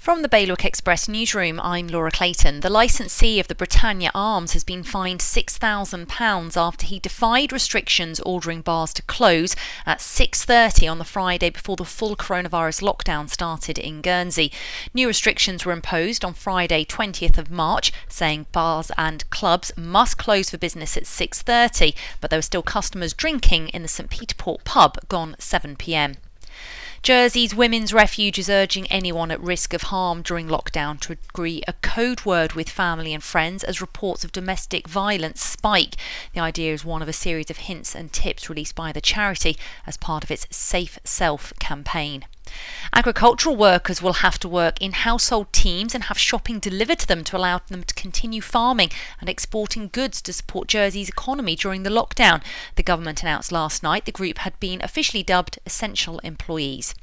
From the Bailiwick Express newsroom, I'm Laura Clayton. The licensee of the Britannia Arms has been fined £6,000 after he defied restrictions ordering bars to close at 6:30 on the Friday before the full coronavirus lockdown started in Guernsey. New restrictions were imposed on Friday, 20th of March, saying bars and clubs must close for business at 6:30, but there were still customers drinking in the St Peter Port pub gone 7 p.m. Jersey's Women's Refuge is urging anyone at risk of harm during lockdown to agree a code word with family and friends as reports of domestic violence spike. The idea is one of a series of hints and tips released by the charity as part of its Safe Self campaign. Agricultural workers will have to work in household teams and have shopping delivered to them to allow them to continue farming and exporting goods to support Jersey's economy during the lockdown. The government announced last night the group had been officially dubbed essential employees.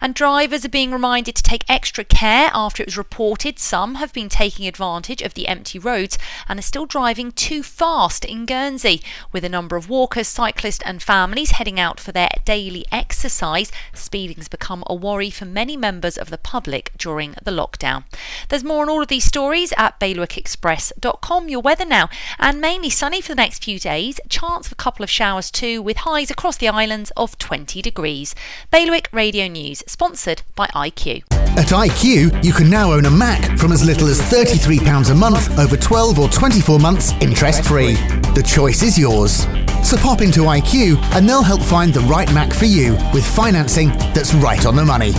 And drivers are being reminded to take extra care after it was reported some have been taking advantage of the empty roads and are still driving too fast in Guernsey. With a number of walkers, cyclists, and families heading out for their daily exercise, speeding has become a worry for many members of the public during the lockdown. There's more on all of these stories at bailiwickexpress.com. Your weather now, and mainly sunny for the next few days. Chance of a couple of showers too, with highs across the islands of 20 degrees. Bailiwick Radio News, sponsored by IQ. At IQ, you can now own a Mac from as little as £33 a month over 12 or 24 months interest free. The choice is yours. So pop into IQ and they'll help find the right Mac for you with financing that's right on the money.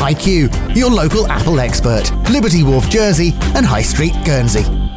IQ, your local Apple expert, Liberty Wharf, Jersey, and High Street, Guernsey.